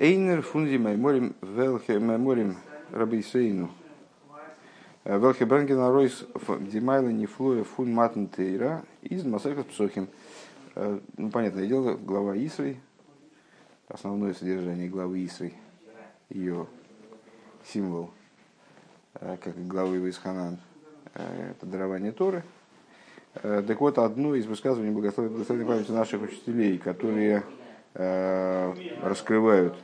Эйнер фунди майморим велхе майморим рабисейну. Велхе бренгена ройс димайла нефлоя фун матнтейра из масахас псохим. Ну, понятное дело, глава Исры, основное содержание главы Исры, ее символ, как и главы Висханан, это дарование Торы. Так вот, одно из высказываний благословенной памяти наших учителей, которые раскрывают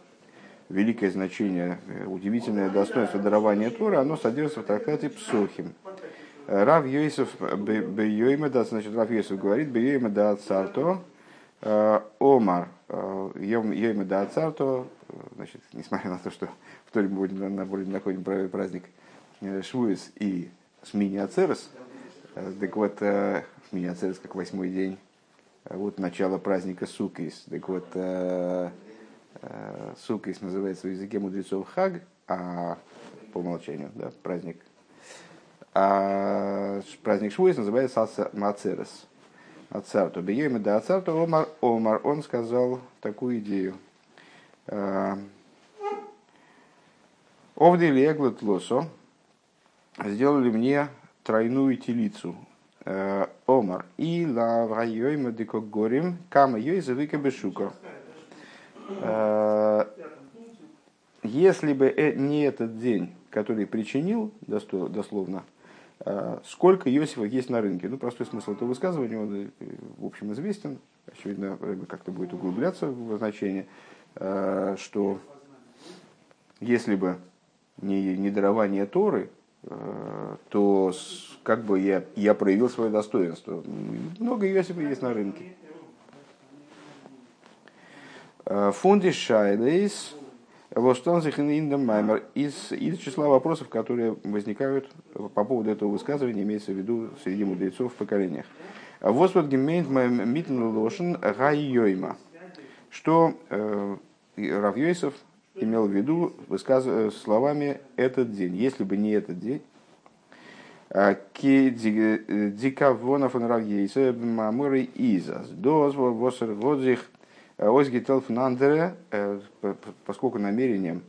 великое значение, удивительное достоинство дарования Торы, оно содержится в трактате Псохим. Рав Йосиф Бейоймеда, значит, Рав Йосиф говорит, Бейоймеда Царто, Омар, Йоймеда Царто, значит, несмотря на то, что в Торе мы будем, на, будем находим праздник Швуис и Смини Ацерес, так вот, Смини Ацерес как восьмой день, вот начало праздника Сукис, так вот, Сукис называется в языке мудрецов Хаг, а по умолчанию, да, праздник а праздник Швуис называется Мацерес. Ацарту. Бегейма да Ацарту Омар, Омар. Он сказал такую идею. А, Овди леглот лосо. Сделали мне тройную телицу. А, Омар. И ла врайойма дико горим. Кама йой завыка бешука. А, если бы э, не этот день, который причинил, дословно, а, сколько Иосифов есть на рынке. Ну, простой смысл этого высказывания, он, э, в общем, известен. Очевидно, как-то будет углубляться в значение, что если бы не, не дарование Торы, то как бы я, я проявил свое достоинство. Много Иосифа есть на рынке. Фунди Шайлейс Маймер из, числа вопросов, которые возникают по поводу этого высказывания, имеется в виду среди мудрецов в поколениях. Восвод гемейнт митн лошен гайойма. Что э, Равьёйсов имел в виду высказ... словами «этот день». Если бы не этот день, дикавонов он Равьейса мамуры изас. Доз восер годзих Озги Телфнандере, э, поскольку намерением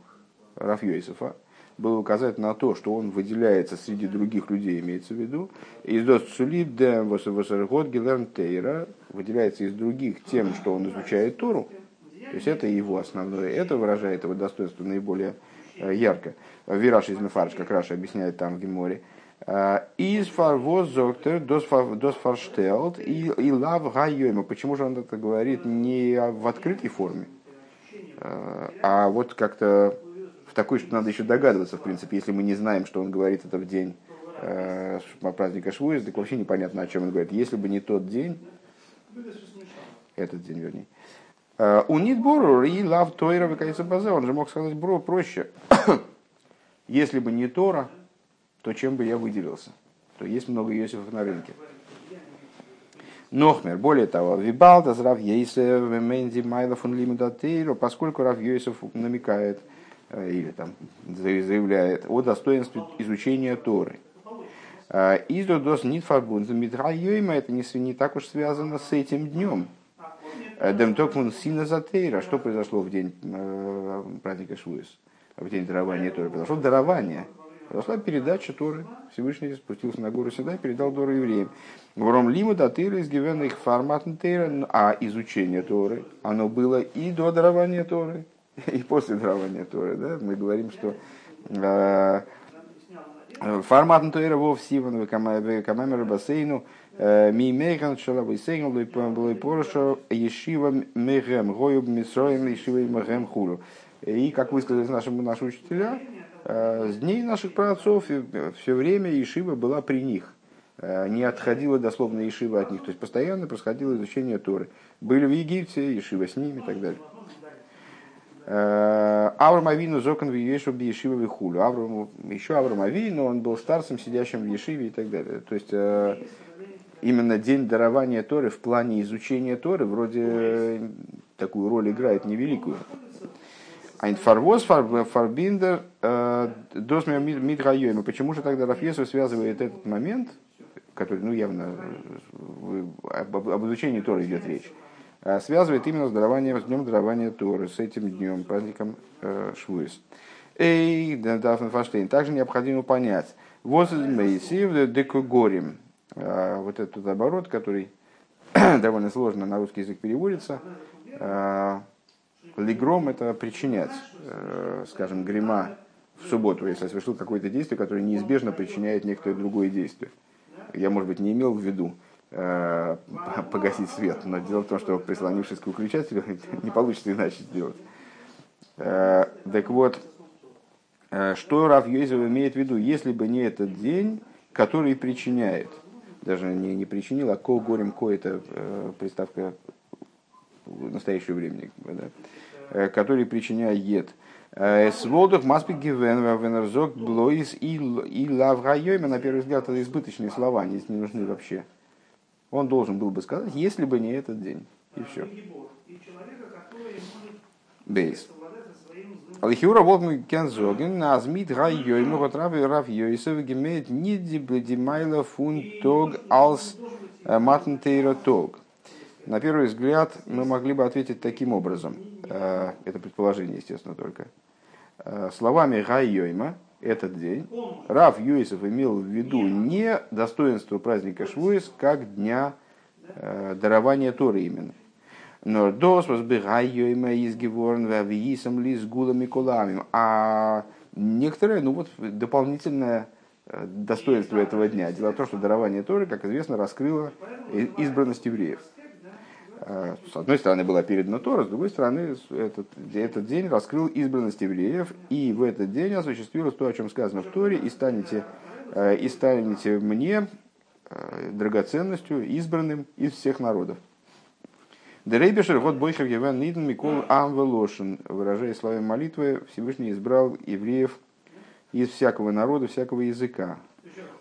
Рафьёйсофа было указать на то, что он выделяется среди других людей, имеется в виду, из Достсулид Восаргот Гилернтейра выделяется из других тем, что он изучает Тору, то есть это его основное, это выражает его достоинство наиболее э, ярко. Вираш из Мефарш, как Раша объясняет там в Геморе, из фарвозоктер дос фарштелт и лав гайойма. Почему же он это говорит не в открытой форме, э, а вот как-то в такой, что надо еще догадываться, в принципе, если мы не знаем, что он говорит это в день э, праздника Швуис, так вообще непонятно, о чем он говорит. Если бы не тот день, этот день, вернее, у Нидбору и лав Тойра он же мог сказать бро проще. Если бы не Тора, то чем бы я выделился? То есть много Йосифов на рынке. Нохмер, более того, Вибалда, Рав Ейсев, Менди, Майлов, он Лимудатейро, поскольку Рав Йосиф намекает э, или там заявляет о достоинстве изучения Торы. Э, Издодос Нитфарбунз Митрайойма, это не, не так уж связано с этим днем. Э, Демтокмун Сина Затейра, что произошло в день праздника Швуис, в день дарования Торы? Произошло дарование – Произошла передача Торы. Всевышний спустился на гору Синай и передал Тору евреям. Вором лиму датыры из их формат а изучение Торы, оно было и до дарования Торы, и после дарования Торы. Да? Мы говорим, что э, формат Торы вов сиван камамера бассейну э, ми мейхан шалавы сейну лой порошо ешива мегем гоюб мисроем ешива мегем хуру. И, как высказались наши, наши учителя, с дней наших праотцов все время Ишива была при них. Э, не отходила дословно Ишива от них. То есть постоянно происходило изучение Торы. Были в Египте, Ишива с ними и так далее. Э, Авраам Авину зокон в Ешу би Ешива вихулю. Авраам, еще Авраам Авину, он был старцем, сидящим в Ешиве и так далее. То есть именно день дарования Торы в плане изучения Торы вроде такую роль играет невеликую. Айнфарвоз фарбиндер э, досмер мидгайойма. Почему же тогда Рафьесов связывает этот момент, который, ну, явно об, об изучении тоже идет речь, связывает именно с, дарованием, с днем дарования Торы, с этим днем, праздником э, Швуис. И Дафнфаштейн. Также необходимо понять, вот Мейсив декогорим, вот этот оборот, который довольно сложно на русский язык переводится. Лигром это причинять, скажем, грима в субботу, если совершил какое-то действие, которое неизбежно причиняет некоторое другое действие. Я, может быть, не имел в виду э, погасить свет, но дело в том, что прислонившись к выключателю, не получится иначе сделать. Э, так вот, э, что Рав Йозев имеет в виду, если бы не этот день, который причиняет, даже не, не причинил, а ко горем ко это э, приставка настоящего времени, да, э, который причиняет. Э, Сволдов маспик гивен венерзок блоис и лав На первый взгляд, это избыточные слова, они не нужны вообще. Он должен был бы сказать, если бы не этот день. И все. Бейс. Алхиура волкмы кензоген, азмит райойму, вот рав рав йойсов гемеет ниди бледимайла фун тог алс э, матнтейра тог. На первый взгляд мы могли бы ответить таким образом. Э, это предположение, естественно, только. Э, словами Гайойма, этот день, Рав Юисов имел в виду не достоинство праздника Швуис, как дня э, дарования Торы именно. Но дос was Гайойма из Геворн Вавиисом ли гулами кулами. А некоторое, ну вот, дополнительное достоинство этого дня. Дело в том, что дарование Торы, как известно, раскрыло избранность евреев. Э, с одной стороны была передана Тора, с другой стороны этот, этот день раскрыл избранность евреев, и в этот день осуществилось то, о чем сказано в Торе, и станете, э, и станете мне э, драгоценностью, избранным из всех народов. Дерейбешер, вот Бойхев Еван Ниден Микол Амвелошин, выражая словами молитвы, Всевышний избрал евреев из всякого народа, всякого языка.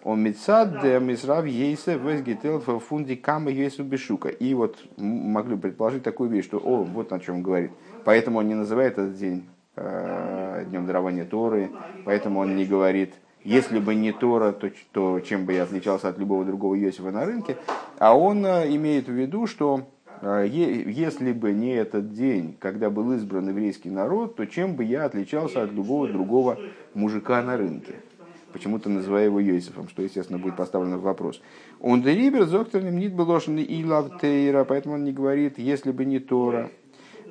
Он мецад мисрав ейсе везгител фунди кама ейсу бешука. И вот могли предположить такую вещь, что о, вот о чем он говорит. Поэтому он не называет этот день э, днем дарования Торы, поэтому он не говорит, если бы не Тора, то, то чем бы я отличался от любого другого Йосифа на рынке. А он э, имеет в виду, что э, если бы не этот день, когда был избран еврейский народ, то чем бы я отличался от любого другого мужика на рынке почему-то называя его Йосифом, что, естественно, будет поставлено в вопрос. Он дерибер зокторным нит белошен и лавтейра, поэтому он не говорит, если бы не Тора.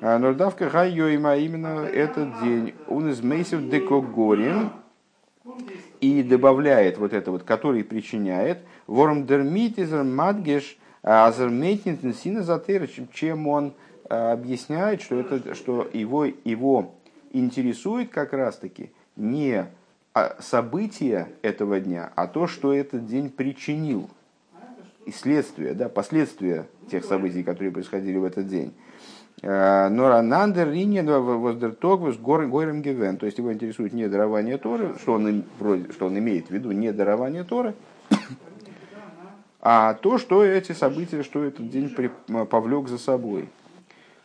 А, Нордавка хай йойма, именно этот день. Он из мейсев декогорин, и добавляет вот это вот, который причиняет, ворм дермит из мадгеш, азермейтнит сина затера, чем он а, объясняет, что, это, что его, его интересует как раз-таки не а события этого дня, а то, что этот день причинил. И следствие, да, последствия тех событий, которые происходили в этот день. Э, Норанандер Ринен Воздертог Горем Гевен. То есть его интересует не дарование Торы, что он, что он имеет в виду, не дарование Торы, а то, что эти события, что этот день повлек за собой.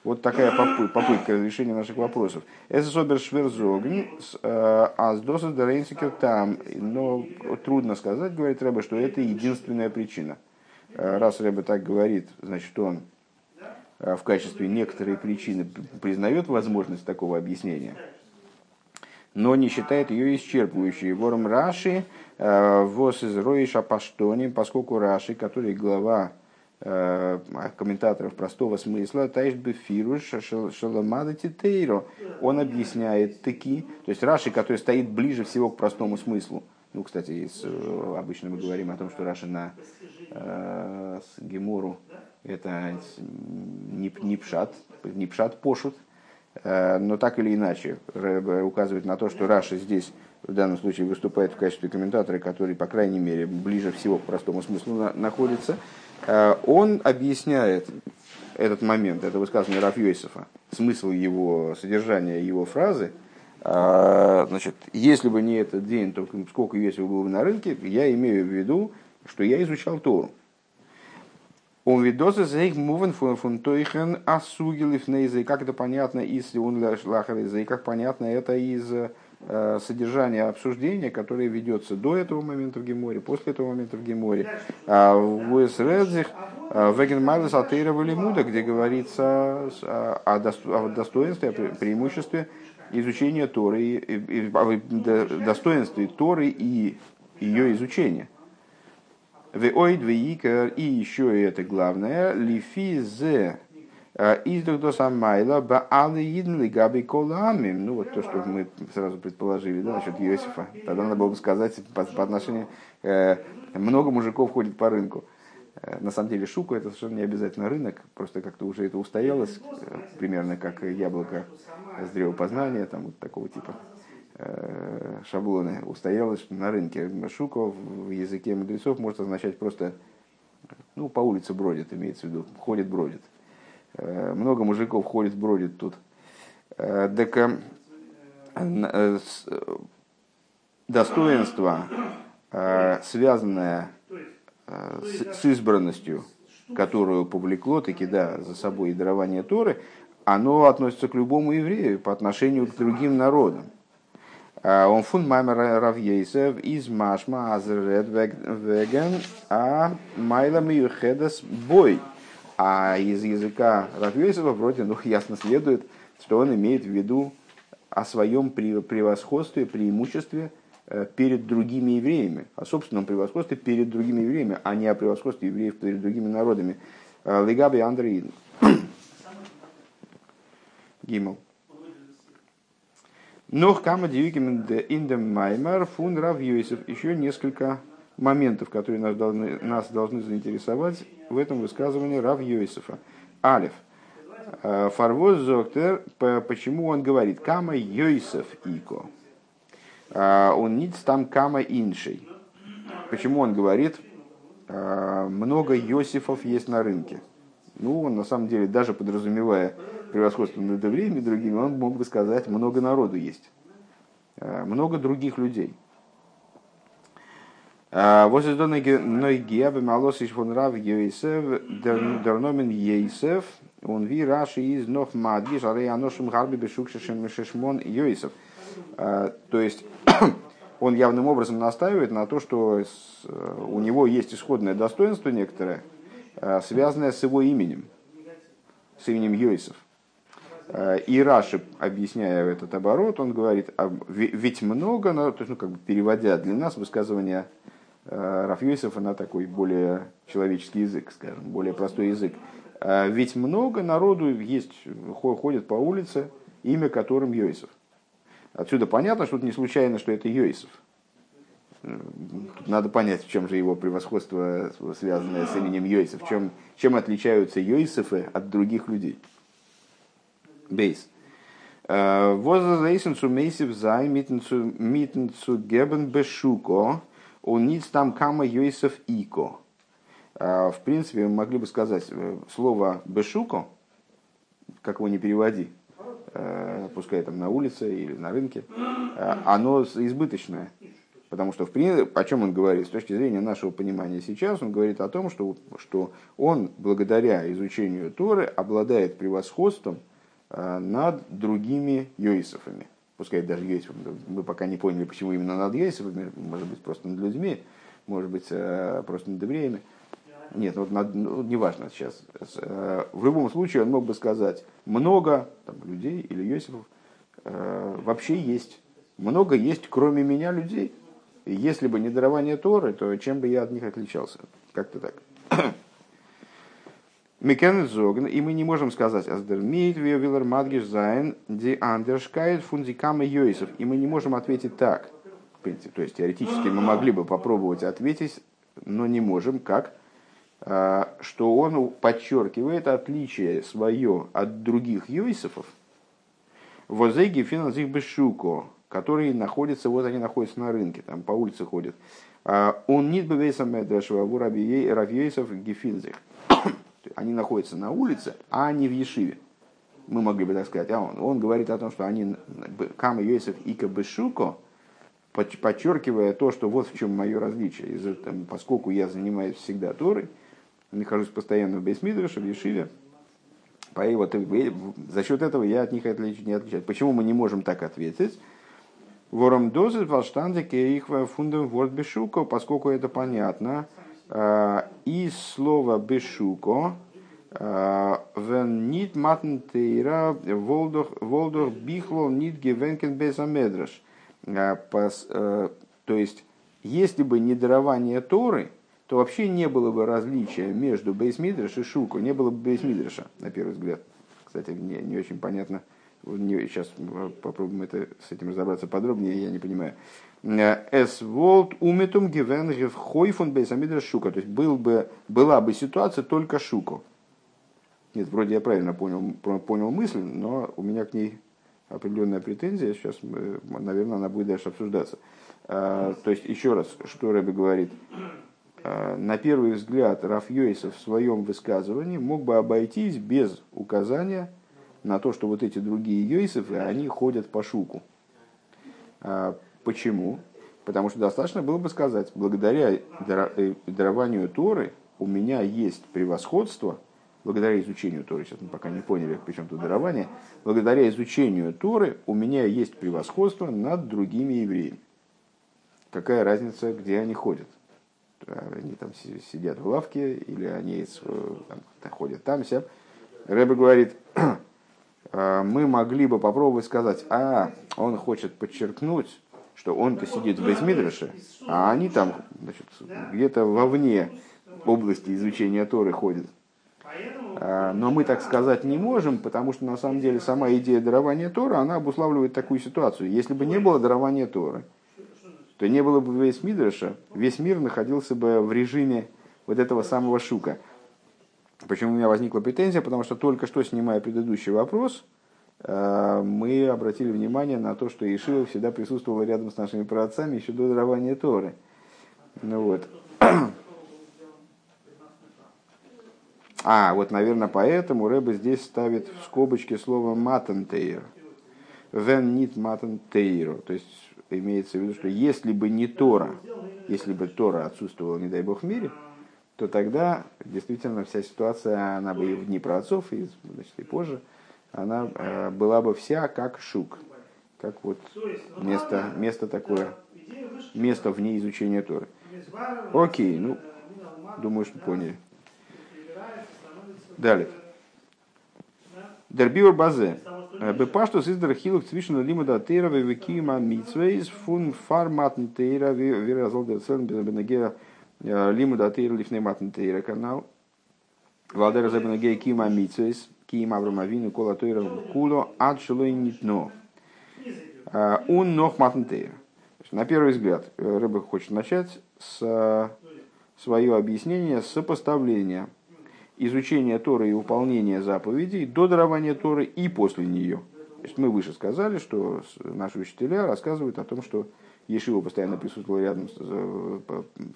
Вот такая попытка решения наших вопросов. Это собер шверзогн, а с доса там. Но трудно сказать, говорит Рэбе, что это единственная причина. Э, раз Рэбе так говорит, значит, он э, в качестве некоторой причины признает возможность такого объяснения, но не считает ее исчерпывающей. Вором Раши, э, воз из Роиша Паштони, поскольку Раши, который глава Э, комментаторов простого смысла, Таиш Бефируш Шаламада Титейро, он объясняет таки, то есть Раши, который стоит ближе всего к простому смыслу. Ну, кстати, э, обычно мы говорим о том, что Раши на э, Гемору это не, не пшат, не пшат пошут, э, но так или иначе указывает на то, что Раши здесь в данном случае выступает в качестве комментатора, который, по крайней мере, ближе всего к простому смыслу на, находится. Э, он объясняет этот момент, это высказывание Раф Йосифа, смысл его, содержания его фразы, э, значит, если бы не этот день, то сколько если бы было бы на рынке, я имею в виду, что я изучал Тору. Он видосы зейх мувен фун тойхен асугилив нейзе. Как это понятно из он лахар как понятно это из э, содержание обсуждения, которое ведется до этого момента в Геморе, после этого момента в Геморе. А в Уэсредзих Веген Майлес Валимуда, где говорится о достоинстве, о преимуществе изучения Торы, о достоинстве Торы и ее изучения. Веоид веикер, и еще это главное, лифизе издух до самайла ба алы идн лигаби коламим. Ну вот то, что мы сразу предположили, да, насчет Иосифа. Тогда надо было бы сказать по, по отношению, э, много мужиков ходит по рынку. Э, на самом деле шуку это совершенно не обязательно рынок, просто как-то уже это устоялось, э, примерно как яблоко с древа там вот такого типа. Э, шаблоны устоялось на рынке. Шука в языке мудрецов может означать просто ну, по улице бродит, имеется в виду, ходит, бродит. Э, много мужиков ходит, бродит тут. Э, так достоинство, связанное с избранностью, которую повлекло таки да, за собой и дарование Торы, оно относится к любому еврею по отношению к другим народам. Э, он фун маймер равьейсев из машма азред веген, а майла миюхедас бой. А из языка Равьейсова вроде ну, ясно следует, что он имеет в виду о своем превосходстве, преимуществе э, перед другими евреями, о собственном превосходстве перед другими евреями, а не о превосходстве евреев перед другими народами. Э, Легаби Андрей Гимл. Нох кама индем маймар фун рав. Еще несколько моментов, которые нас должны, нас должны заинтересовать в этом высказывании Рав Йосифа. Алиф. Э, Фарвоз Зоктер, почему он говорит Кама Йосиф Ико. Э, он ниц там Кама Иншей. Почему он говорит э, много Йосифов есть на рынке? Ну, он на самом деле, даже подразумевая превосходство над евреями другими, он мог бы сказать, много народу есть, много других людей. Э, вот из доны нойгеабы малос иш фон рав Йосеф, дерномен Йосеф, он ви раши из нох мадгиш, а аношим гарби бешукшешем шешмон Йосеф. Э, то есть, он явным образом настаивает на то, что у него есть исходное достоинство некоторое, связанное с его именем, с именем Йосеф. Э, и Раши, объясняя этот оборот, он говорит, а ведь много, то есть, ну, как бы переводя для нас высказывание э, Рафьюсова на такой более человеческий язык, скажем, более простой язык. «Э, ведь много народу есть, ходит по улице, имя которым Йосиф. Отсюда понятно, что это не случайно, что это Йосиф. Тут надо понять, в чем же его превосходство, связанное с именем Йосиф, чем, чем отличаются Йосифы от других людей. Бейс. Э, Возрейсен zu мейсив зай митен zu гебен бешуко, он ниц там кама йойсов ико. Э, в принципе, мы могли бы сказать э, слово бешуко, как его не переводи, пускай там на улице или на рынке, оно избыточное. Потому что, в принципе, о чем он говорит? С точки зрения нашего понимания сейчас, он говорит о том, что, что он, благодаря изучению Торы, обладает превосходством – Э, над другими Йосифами. Пускай даже Йосифами, мы пока не поняли, почему именно над Йосифами, может быть, просто над людьми, может быть, э, просто над евреями. Нет, вот над, ну, неважно сейчас. Э, в любом случае он мог бы сказать, много там, людей или Йосифов вообще есть. Много есть, кроме меня, людей. И если бы не дарование Торы, то чем бы я от них отличался? Как-то так. Микен зогн, и мы не можем сказать, аздермит виллер мадгиш зайн ди андершкайт фунзикама йойсов. И мы не можем ответить так. В принципе, то есть теоретически мы могли бы попробовать ответить, но не можем. Как? А, что он подчеркивает отличие свое от других йойсов. Возеги финансих бешуко, которые находятся, вот они находятся на рынке, там по улице ходят. А, он нет бы весом медрешва, равьейсов гефинзих они находятся на улице, а не в Ешиве. Мы могли бы так сказать, а он, он говорит о том, что они Кама Йосиф и Кабешуко, подчеркивая то, что вот в чем мое различие, из там, поскольку я занимаюсь всегда Торой, нахожусь постоянно в Бейсмидрше, в Ешиве, вот, за счет этого я от них не отличаюсь. Почему мы не можем так ответить? Вором дозы волштандике их фундам ворд бешуко, поскольку это понятно, из слова бешуко, Вен нит матнтейра волдор бихло нит гевенкен безамедраш. То есть, если бы не дарование Торы, то вообще не было бы различия между Бейсмидраш и Шуку, не было бы Бейсмидраша, на первый взгляд. Кстати, не, не очень понятно, сейчас попробуем это, с этим разобраться подробнее, я не понимаю. Эс волт уметум гивен хойфун Бейсмидраш Шука, то есть был бы, была бы ситуация только Шуку. Нет, вроде я правильно понял, понял мысль, но у меня к ней определенная претензия. Сейчас, наверное, она будет дальше обсуждаться. А, то есть, еще раз, что Рэбби говорит. На первый взгляд, Раф Йойсов в своем высказывании мог бы обойтись без указания на то, что вот эти другие Йойсовы, они ходят по шуку. А, почему? Потому что достаточно было бы сказать, благодаря э, дарованию Торы у меня есть превосходство – благодаря изучению Торы, сейчас мы пока не поняли, причем тут дарование, благодаря изучению Торы у меня есть превосходство над другими евреями. Какая разница, где они ходят? Они там сидят в лавке или они там, ходят там, сям. Рэбе говорит, «А, мы могли бы попробовать сказать, а, он хочет подчеркнуть, что он-то сидит в Бейсмидраше, а они там значит, где-то вовне области изучения Торы ходят. А, но мы так сказать не можем, потому что на самом деле сама идея дарования Тора, она обуславливает такую ситуацию. Если бы не было дарования Торы, то не было бы весь Мидраша, весь мир находился бы в режиме вот этого самого шука. Почему у меня возникла претензия? Потому что только что, снимая предыдущий вопрос, а, мы обратили внимание на то, что Ишива всегда присутствовала рядом с нашими праотцами еще до дарования Торы. Ну вот. А, вот, наверное, поэтому Рэбе здесь ставит в скобочке слово матантейр. Вен нит матантейру. То есть имеется в виду, что если бы не Тора, если бы Тора отсутствовала, не дай бог, в мире, то тогда действительно вся ситуация, она бы и в дни праотцов, и, значит, и позже, она э, была бы вся как шук, как вот место, место такое, место вне изучения Торы. Окей, ну, думаю, что поняли. Далее. Дербиур базе. Бепаштус из дархилук цвишен лимуда тейра векима митсвейс фун форматн тейра виразол дерцелн бенегера лимуда тейра лифнематн тейра канал. Валдер забенегея кима митсвейс кима аврамавину кола тейра куло адшилой нитно. Он нох матн тейра. На первый взгляд, Рыба хочет начать с свое объяснение сопоставления изучения Торы и выполнения заповедей до дарования Торы и после нее. То есть мы выше сказали, что наши учителя рассказывают о том, что Ешива постоянно присутствовала рядом,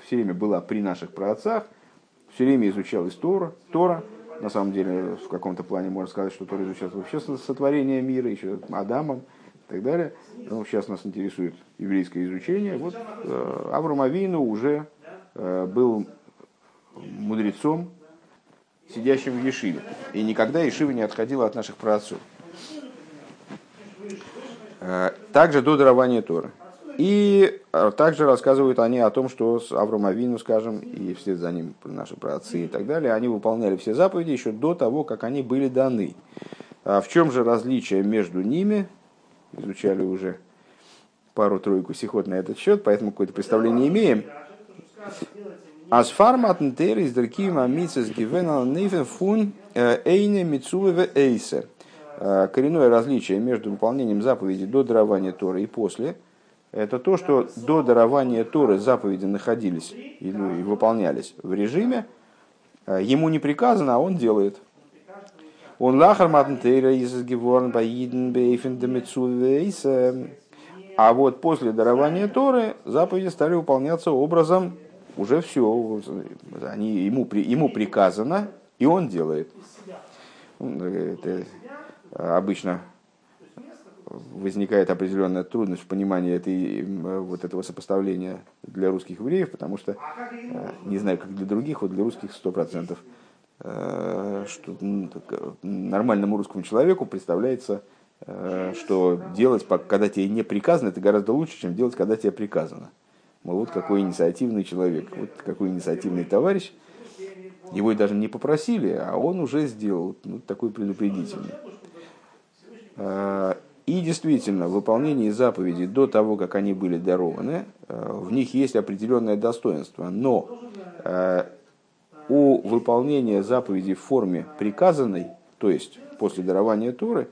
все время была при наших праотцах, все время изучалась Тора, Тора. На самом деле, в каком-то плане можно сказать, что Тора изучалась вообще сотворение мира, еще Адамом и так далее. Но сейчас нас интересует еврейское изучение. Вот э, Авраам Авину уже э, был мудрецом, сидящим в Ешиве. И никогда Ешива не отходила от наших праотцов. Э, также до дарования Торы. И э, также рассказывают они о том, что с Авром Авину, скажем, и вслед за ним наши праотцы и так далее, они выполняли все заповеди еще до того, как они были даны. А в чем же различие между ними? Изучали уже пару-тройку сихот на этот счет, поэтому какое-то представление имеем. Асфармат нтер из дракима мицес гивена нейфен фун э, эйне мицуве эйсе. Э, коренное различие между выполнением заповеди до дарования Торы и после – это то, что до дарования Торы заповеди находились и, ну, и выполнялись в режиме, э, ему не приказано, а он делает. Он лахар матнтейра из геворн баиден бейфен. А вот после дарования Торы заповеди стали выполняться образом уже все, они, ему, ему приказано, и он делает. Это обычно возникает определенная трудность в понимании этой, вот этого сопоставления для русских евреев, потому что, э, не знаю, как для других, вот для русских сто процентов, э, что нормальному русскому человеку представляется что делать, когда тебе не приказано, это гораздо лучше, чем делать, когда тебе приказано. Мол, вот какой инициативный человек, вот какой инициативный товарищ. Его и даже не попросили, а он уже сделал ну, такой предупредительный. И действительно, в выполнении заповедей до того, как они были дарованы, в них есть определенное достоинство. Но у выполнения заповедей в форме приказанной, то есть после дарования Торы,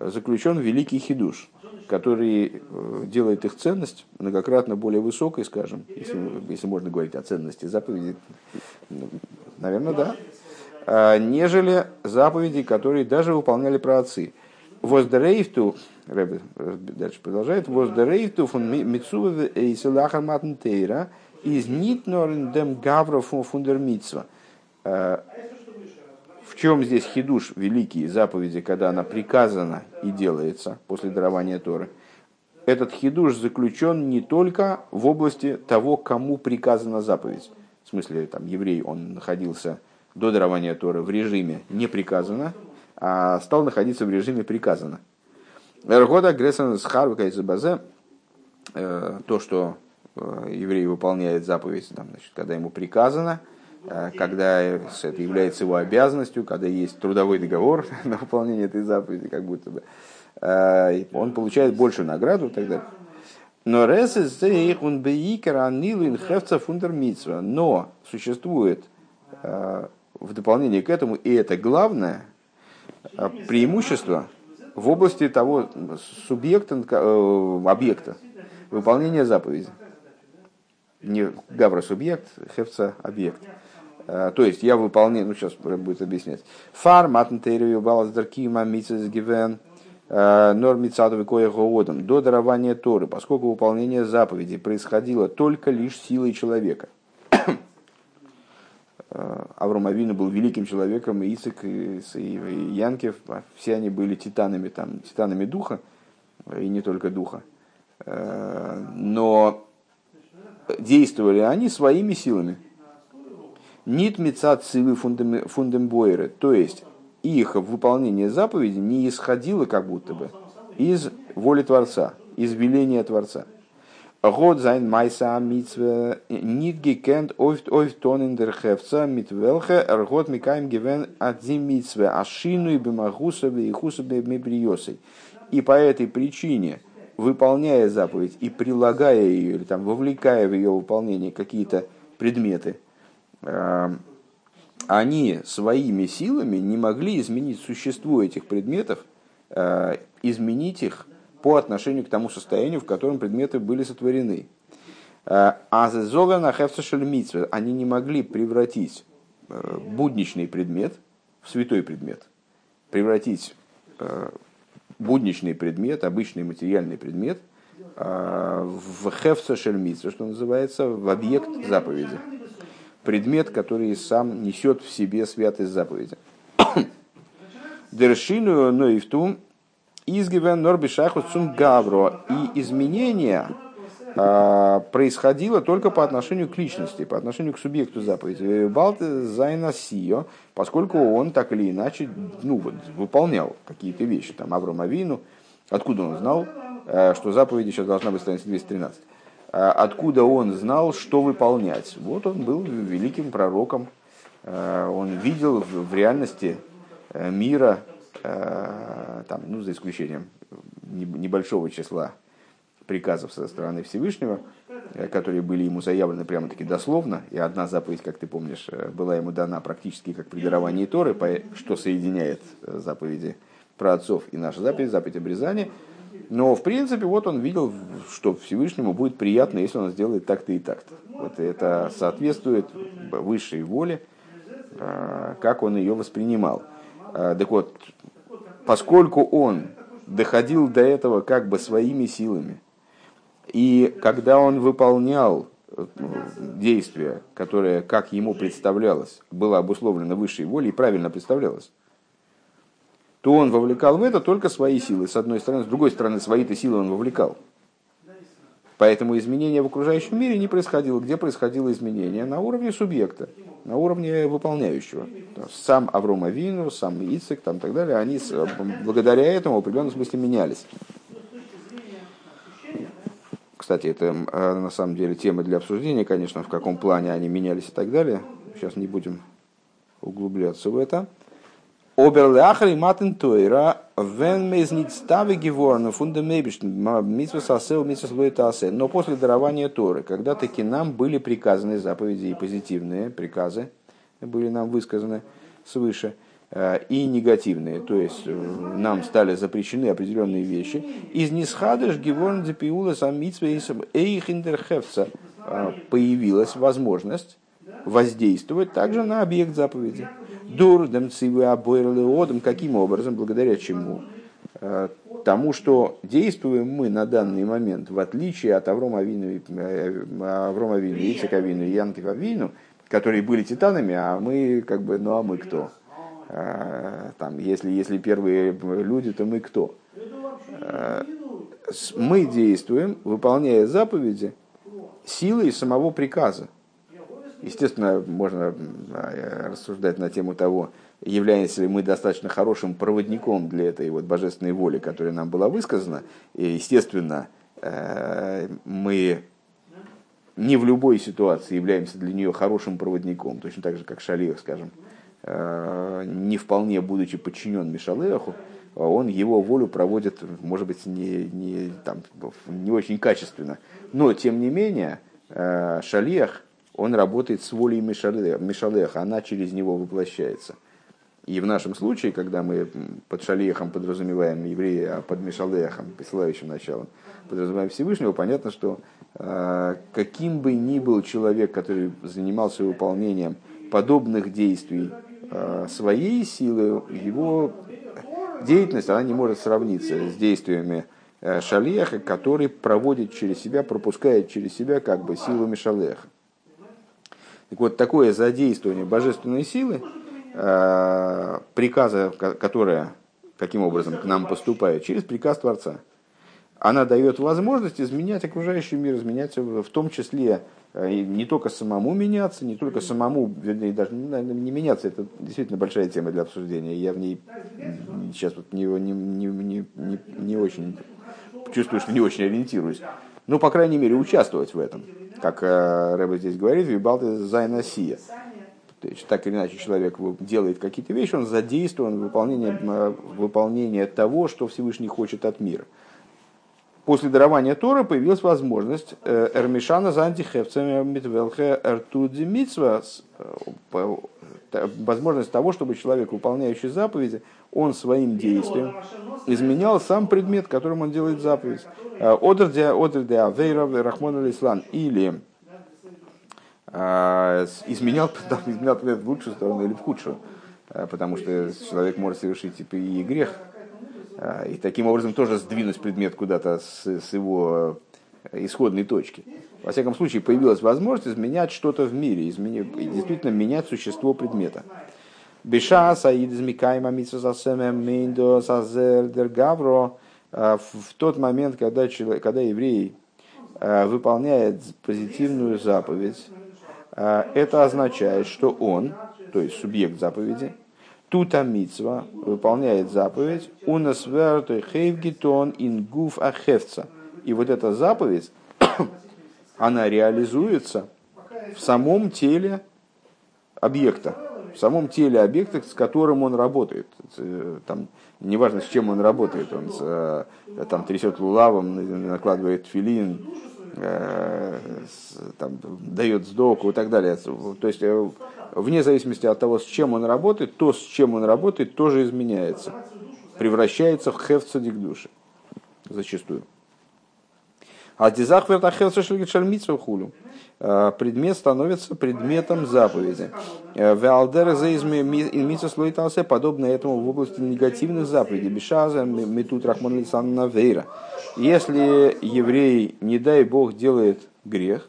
заключен великий хидуш, который э, делает их ценность многократно более высокой, скажем, если, если можно говорить о ценности заповедей, ну, наверное, да, а, нежели заповеди, которые даже выполняли праотцы. Воздерейфту, Рэбе дальше продолжает, воздерейфту фун митсува и селахар матнтейра из нитнорен дем гавра фундермитсва. А, чем здесь хидуш великие заповеди, когда она приказана и делается после дарования Торы? Этот хидуш заключен не только в области того, кому приказана заповедь. В смысле, там, еврей, он находился до дарования Торы в режиме не приказано, а стал находиться в режиме приказано. Эргода Гресан Схарвика из Базе, э, то, что э, еврей выполняет заповедь, там, значит, когда ему приказано – Э, когда это является его обязанностью, когда есть трудовой договор на выполнение этой заповеди, как будто бы, он получает большую награду далее. Но но существует в дополнение к этому, и это главное, преимущество в области того субъекта, объекта, выполнения заповеди. Не гавра субъект, хевца объект. Э, то есть я выполняю, ну сейчас будет объяснять. Фар матнтерию балаздеркима мицес гивен э, нормицадовый коегоодом до дарования Торы, поскольку выполнение заповеди происходило только лишь силой человека. Э, Авраам Авину был великим человеком, и Ицек, и, и Янкев, все они были титанами, там, титанами духа, и не только духа. Но действовали они своими силами – Нит мецат силы фундембойры, то есть их выполнение заповеди не исходило как будто бы из воли Творца, из веления Творца. Год зайн майса митве нит гекент ойфт ойфт тонен дер хевца митвелхе ргот микаем гивен адзим митве ашину и бемагусове и хусове мебриосой. И по этой причине, выполняя заповедь и прилагая ее, или там вовлекая в ее выполнение какие-то предметы – Эм, они своими силами не могли изменить существо этих предметов, э, изменить их по отношению к тому состоянию, в котором предметы были сотворены. Э, а на они не могли превратить э, будничный предмет в святой предмет, превратить будничный предмет, обычный материальный предмет в хефса шельмитсва, что называется, в объект заповеди предмет, который сам несет в себе святость заповеди. Дершину ноифту изгивен норбишаху цум гавро. И изменение а, происходило только по отношению к личности, по отношению к субъекту заповеди. Балт зайнасио, поскольку он так или иначе ну, вот, выполнял какие-то вещи, там Авром Авину, откуда он знал, э, что заповеди сейчас должна быть страница 213 а откуда он знал, что выполнять. Вот он был великим пророком, а, он видел в реальности э, мира, э, там, ну, за исключением небольшого числа приказов со стороны Всевышнего, э, которые были ему заявлены прямо-таки дословно, и одна заповедь, как ты помнишь, была ему дана практически как при даровании Торы, что соединяет заповеди про отцов и наша заповедь, заповедь обрезания – но, в принципе, вот он видел, что Всевышнему будет приятно, если он сделает так-то и так-то. Вот это соответствует высшей воле, как он ее воспринимал. А, так вот, поскольку он доходил до этого как бы своими силами, и когда он выполнял э, действие, которое, как ему представлялось, было обусловлено высшей волей и правильно представлялось, то он вовлекал в это только свои силы, с одной стороны. С другой стороны, свои-то силы он вовлекал. Поэтому изменение в окружающем мире не происходило. Где происходило изменение? На уровне субъекта, на уровне выполняющего. Сам Авром Авину, сам Ицек, там, так далее, они благодаря этому в определенном смысле менялись. Кстати, это э, на самом деле тема для обсуждения, конечно, в каком плане они менялись и так далее. Сейчас не будем углубляться в это. Оберлахри матен тойра, вен мейзнит ставы геворна фундамебишн, митсва сасел, митсва слоитасе. Но после дарования Торы, когда таки нам были приказаны заповеди и позитивные приказы, были нам высказаны свыше, э, и негативные, то есть э, нам стали запрещены определенные вещи. Из нисхадыш геворн запиула сам митсва эйхиндерхевца э, появилась возможность воздействовать также на объект заповеди. Дур, демцивы, обойрлы, одам. Каким образом? Благодаря чему? Э, тому, что действуем мы на данный момент, в отличие от Аврома Авину, э, Аврома Авину, Ицек Авину и Янкив Авину, которые были титанами, а мы как бы, ну а мы кто? Э, там, если, если первые люди, то мы кто? Мы действуем, выполняя заповеди силой самого приказа. Естественно, можно а, рассуждать на тему того, являемся ли мы достаточно хорошим проводником для этой вот божественной воли, которая нам была высказана. И, естественно, э, мы не в любой ситуации являемся для нее хорошим проводником, точно так же, как Шалех, скажем, э, не вполне будучи подчинен Мишалеху, он его волю проводит, может быть, не, не, там, не очень качественно. Но, тем не менее, э, Шалех – он работает с волей Мишалеха, она через него воплощается. И в нашем случае, когда мы под шалехом подразумеваем еврея, а под Мишалехом, посылающим началом, подразумеваем Всевышнего, понятно, что э, каким бы ни был человек, который занимался выполнением подобных действий э, своей силы, его деятельность она не может сравниться с действиями э, шалеха, который проводит через себя, пропускает через себя как бы силу Мишалеха. Так вот, такое задействование божественной силы, э, приказа, которая каким образом к нам поступает, через приказ Творца, она дает возможность изменять окружающий мир, изменять в том числе э, не только самому меняться, не только самому, вернее, даже не меняться, это действительно большая тема для обсуждения. Я в ней сейчас вот не, не, не, не, не очень чувствую, что не очень ориентируюсь. Ну, по крайней мере, участвовать в этом как э, Рэба здесь говорит, вибалты зайнасия. То есть, так или иначе, человек делает какие-то вещи, он задействован в выполнении, э, выполнение того, что Всевышний хочет от мира. После дарования Тора появилась возможность э, Эрмишана за антихевцами Митвелхе Эртудзи Митсва, возможность того, чтобы человек, выполняющий заповеди, он своим действием изменял сам предмет, которым он делает заповедь. Одер де Авейров Рахмон. Или а, изменял, изменял предмет в лучшую сторону или в худшую. Потому что человек может совершить типа, и грех. И таким образом тоже сдвинуть предмет куда-то с, с его исходной точки. Во всяком случае, появилась возможность изменять что-то в мире, изменить, действительно менять существо предмета. Беша саид из Микайма Мейндо Сазер Дергавро в тот момент, когда, человек, когда еврей э, выполняет позитивную заповедь, э, это означает, что он, то есть субъект заповеди, тута митцва, выполняет заповедь, унасвертой хейвгитон ингуф ахевца. И вот эта заповедь, она реализуется в самом теле объекта в самом теле объекта, с которым он работает. Э, там, неважно, с чем он работает, он э, там, трясет лулавом, накладывает филин, э, там, дает сдоку и так далее. То есть, вне зависимости от того, с чем он работает, то, с чем он работает, тоже изменяется. Превращается в хевцадик души. Зачастую. А дизах вертахелса шальмитсва хулю. Э, предмет становится предметом заповеди. Э, Валдер слоитался подобно этому в области негативных заповедей. Бешаза, метут рахман навейра. Если еврей, не дай бог, делает грех,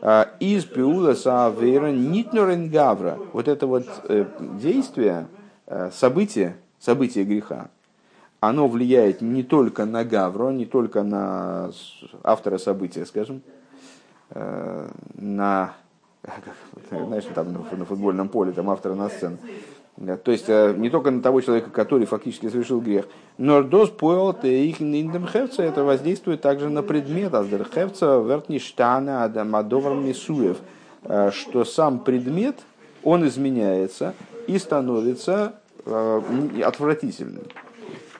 э, из пиула саавейра нитноренгавра, вот это вот действие, событие, событие греха, оно влияет не только на Гавро, не только на автора события, скажем, э, на, знаешь, там на футбольном поле, там автора на сцену. То есть э, не только на того человека, который фактически совершил грех, но дос поел их хевца, это воздействует также на предмет аздер хевца вертништана адамадовар мисуев, э, что сам предмет, он изменяется и становится отвратительным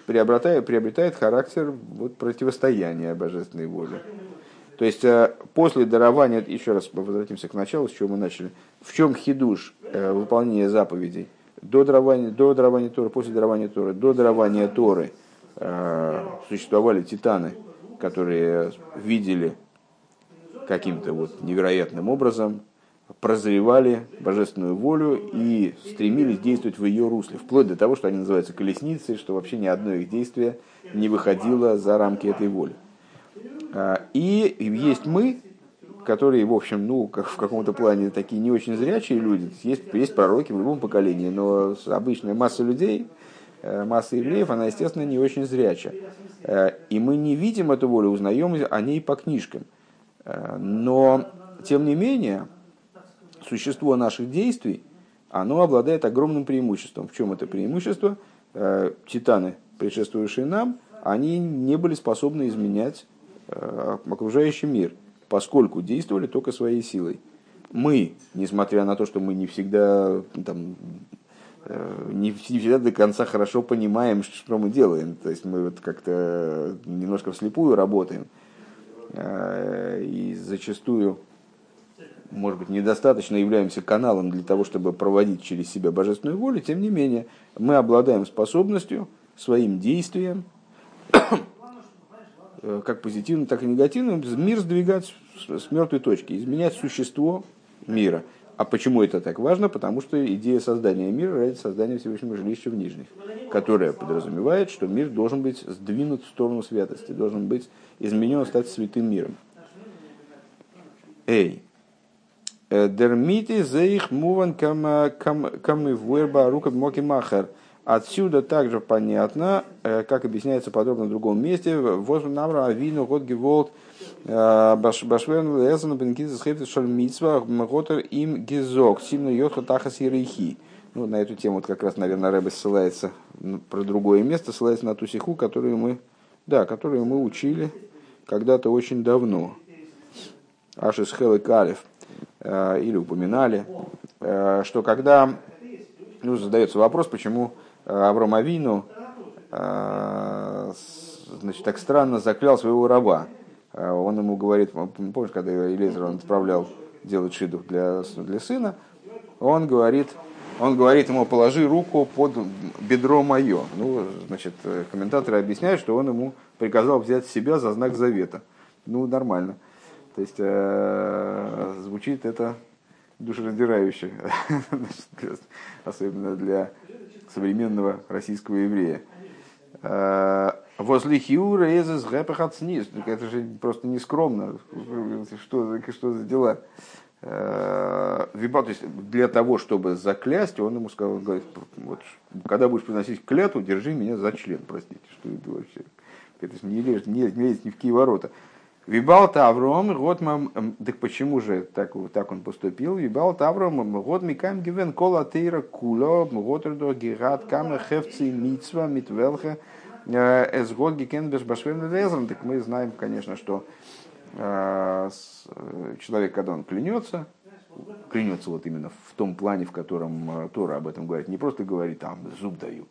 приобретает, приобретает характер вот, противостояния божественной воле. То есть э, после дарования, еще раз возвратимся к началу, с чего мы начали, в чем хидуш э, выполнения заповедей до дарования, до дарования Торы, после дарования Торы, до дарования Торы э, существовали титаны, которые видели каким-то вот невероятным образом прозревали божественную волю и стремились действовать в ее русле, вплоть до того, что они называются колесницей, что вообще ни одно их действие не выходило за рамки этой воли. А, и есть мы, которые, в общем, ну, как в каком-то плане такие не очень зрячие люди. Есть, есть пророки в любом поколении, но обычная масса людей, э, масса евреев, она, естественно, не очень зрячая. Э, и мы не видим эту волю, узнаем о ней по книжкам. Э, но, тем не менее, существо наших действий, оно обладает огромным преимуществом. В чем это преимущество? Э, титаны, предшествующие нам, они не были способны изменять э, окружающий мир, поскольку действовали только своей силой. Мы, несмотря на то, что мы не всегда там, э, не всегда до конца хорошо понимаем, что мы делаем. То есть мы вот как-то немножко вслепую работаем. И зачастую может быть, недостаточно являемся каналом для того, чтобы проводить через себя божественную волю, тем не менее, мы обладаем способностью своим действием, э, как позитивным, так и негативным, мир сдвигать с мертвой точки, изменять существо мира. А почему это так важно? Потому что идея создания мира ради создания Всевышнего жилища в Нижних, которая подразумевает, что мир должен быть сдвинут в сторону святости, должен быть изменен, стать святым миром. Эй, Э, Дермити за их муван камывуэрба рука моки махер. Отсюда также понятно, э, как объясняется подробно в другом месте, возле намра авину год геволт э, башвен лезен бенкизис хефтес шаль митсва готер им гизок симно йотха тахас ерейхи. Ну, на эту тему вот как раз, наверное, Рэбе ссылается про другое место, ссылается на ту сиху, которую мы, да, которую мы учили когда-то очень давно. Ашис Хелы Калев. Э, или упоминали, э, что когда ну, задается вопрос, почему э, Авраам Авину значит, так странно заклял своего раба. Он ему говорит, помнишь, когда Елизар он отправлял делать шидух для, для сына, он говорит, он говорит ему, положи руку под бедро мое. Ну, значит, комментаторы объясняют, что он ему приказал взять себя за знак завета. Ну, нормально. То есть э, звучит это душераздирающе, особенно для современного российского еврея. Э, возле хиура эзес гэпахат сниз. Это же просто нескромно. Что, что за дела? Э, то есть для того, чтобы заклясть, он ему сказал, говорит, вот, когда будешь приносить клятву, держи меня за член, простите, что это вообще. Это не лезет, не, не лезет ни в какие ворота. Вибалта Авром, год так почему же так, так он поступил? Вибалта Авром, год микаем гивен кола тейра куло, год рдо гигат камер хевци митсва митвелха, э, эс год гикен без башвен везен. Так мы знаем, конечно, что э, э, человек, когда он клянется, клянется вот именно в том плане, в котором Тора об этом говорит, не просто говорит, там, зуб даю,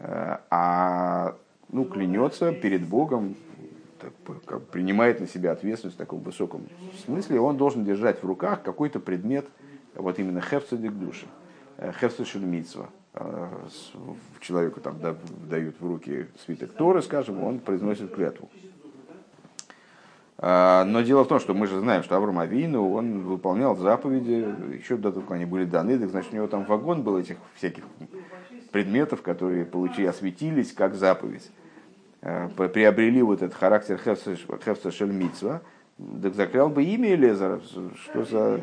а ну, клянется перед Богом, как, принимает на себя ответственность в таком высоком смысле, он должен держать в руках какой-то предмет, вот именно хефцедик души, э, хефцешельмитсва. Э, человеку там дают в руки свиток Торы, скажем, он произносит клятву. А, но дело в том, что мы же знаем, что Авраам Авину, он выполнял заповеди, еще до того, как они были даны, так значит, у него там вагон был этих всяких предметов, которые получили, осветились как заповедь. Э, приобрели вот этот характер Хефса Шельмитсва, так заклял бы имя Элезера. Что за...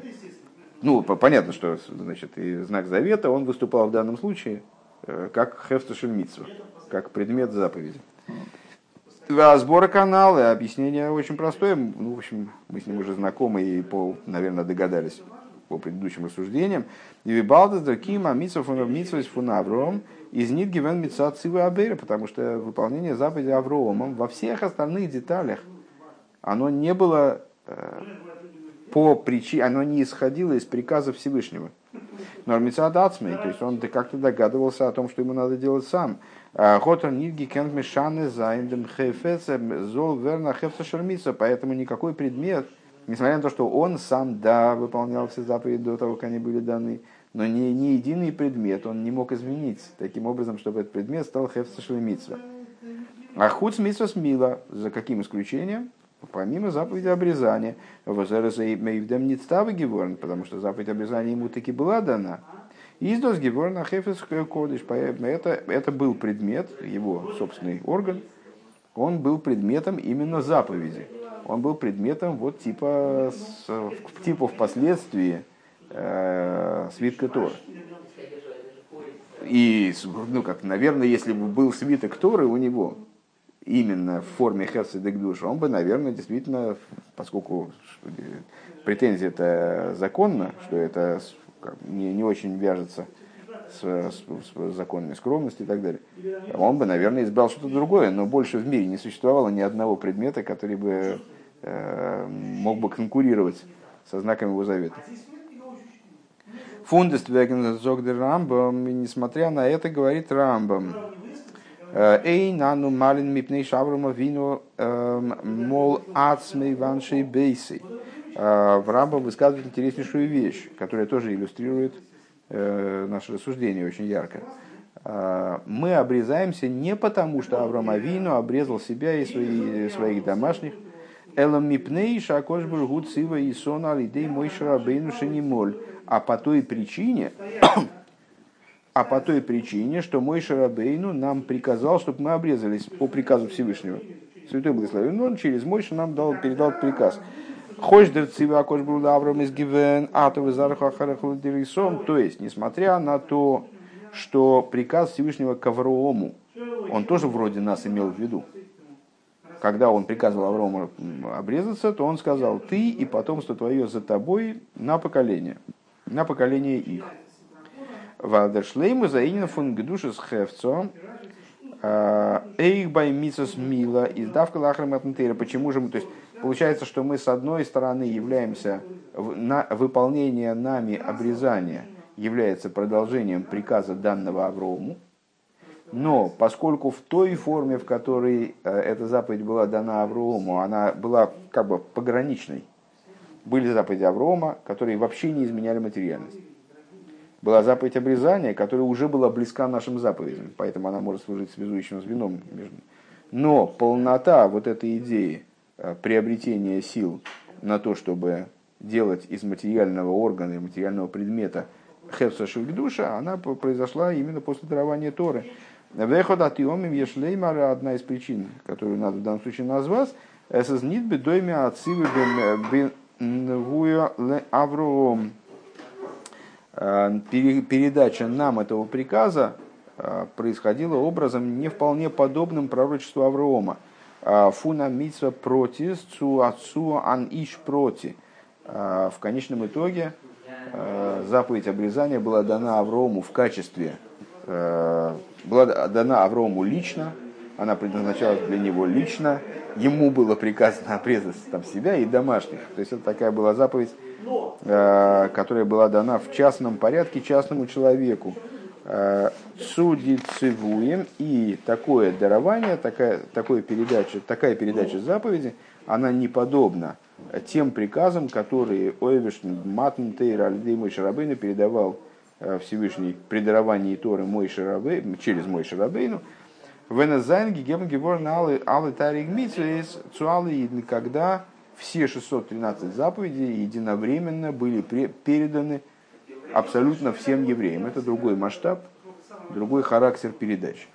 Ну, понятно, что значит, и знак завета, он выступал в данном случае как хефташельмитсва, как предмет заповеди. Два сбора канала, объяснение очень простое. Ну, в общем, мы с ним уже знакомы и, по, наверное, догадались по предыдущим рассуждениям. Вибалдас Кима Митсов Митсвис Фунавром из Нидгивен Митса Цивы Абейра, потому что выполнение заповеди Авромом во всех остальных деталях оно не было э, по причине, оно не исходило из приказа Всевышнего. Но Митсадацмей, то есть он как-то догадывался о том, что ему надо делать сам. Хотер Нидги Кент Мешаны Зайндем Хефеце Зол Верна Хефса Шермица, поэтому никакой предмет – Несмотря на то, что он сам, да, выполнял все заповеди до того, как они были даны, но ни, ни единый предмет он не мог изменить таким образом, чтобы этот предмет стал хефсашлемитсва. А худ митсва мила, за каким исключением? Помимо заповеди обрезания, не потому что заповедь обрезания ему таки была дана. Издос геворн а хефес кодиш, это, это был предмет, его собственный орган, он был предметом именно заповеди он был предметом вот типа, типа впоследствии э, свитка Тора. И, ну, как, наверное, если бы был свиток Торы у него, именно в форме Херцедек он бы, наверное, действительно, поскольку претензия это законно, что это не, не очень вяжется с, с, с законами скромности и так далее, он бы, наверное, избрал что-то другое, но больше в мире не существовало ни одного предмета, который бы Э, мог бы конкурировать со знаками его завета. Фундест Вегензогдер Рамбам, несмотря на это, говорит Рамбам, э, Эй, нану малин мипней шаврума вину эм, мол ацмей ваншей бейси. Э, в Рамбам высказывает интереснейшую вещь, которая тоже иллюстрирует наше рассуждение очень ярко. Мы обрезаемся не потому, что Авраам Авину обрезал себя и свои, своих домашних, Элам мипней шакош бургут сива и сон алидей мой шарабейну шенимоль. А по той причине, а по той причине, что мой шарабейну нам приказал, чтобы мы обрезались по приказу Всевышнего. Святой Благословен, он через Мойша нам дал, передал приказ. Хождер цива кош был Авраам из Гивен, атовы зархахарахлудерисом. То есть, несмотря на то, что приказ Всевышнего к Авраому, он тоже вроде нас имел в виду когда он приказывал Аврому обрезаться, то он сказал, ты и потомство твое за тобой на поколение, на поколение их. Вадершлейму заинен фун гдушес хевцо, а, эйх бай мисос мила, издавка лахрам Почему же мы, то есть получается, что мы с одной стороны являемся, на выполнение нами обрезания является продолжением приказа данного Аврому, но поскольку в той форме, в которой э, эта заповедь была дана Аврому, она была как бы пограничной. Были заповеди Аврома, которые вообще не изменяли материальность. Была заповедь обрезания, которая уже была близка нашим заповедям, поэтому она может служить связующим звеном между Но полнота вот этой идеи э, приобретения сил на то, чтобы делать из материального органа и материального предмета хевса шельгдуша, она произошла именно после дарования Торы. Вехот атиомим ешлеймара одна из причин, которую надо в данном случае назвать, эсэзнит бедойми ацивы бен ле авроом. Э, передача нам этого приказа э, происходила образом не вполне подобным пророчеству Авраама. Э, Фуна митсва протис цу отцу ан иш проти. В конечном итоге заповедь обрезания была дана Аврааму в качестве была дана Аврому лично, она предназначалась для него лично, ему было приказано обрезать там себя и домашних. То есть это такая была заповедь, э, которая была дана в частном порядке частному человеку. Э, Судит цивуем и такое дарование, такая, такое передача, такая передача заповеди, она не подобна тем приказам, которые Ойвиш Матн Тейр Альдей передавал Э, Всевышний при даровании Торы мой Шарабей, через мой Шарабейну, Венезайн гигем геворн алы тариг цуалы когда все 613 заповедей единовременно были переданы абсолютно всем евреям. Это другой масштаб, другой характер передачи.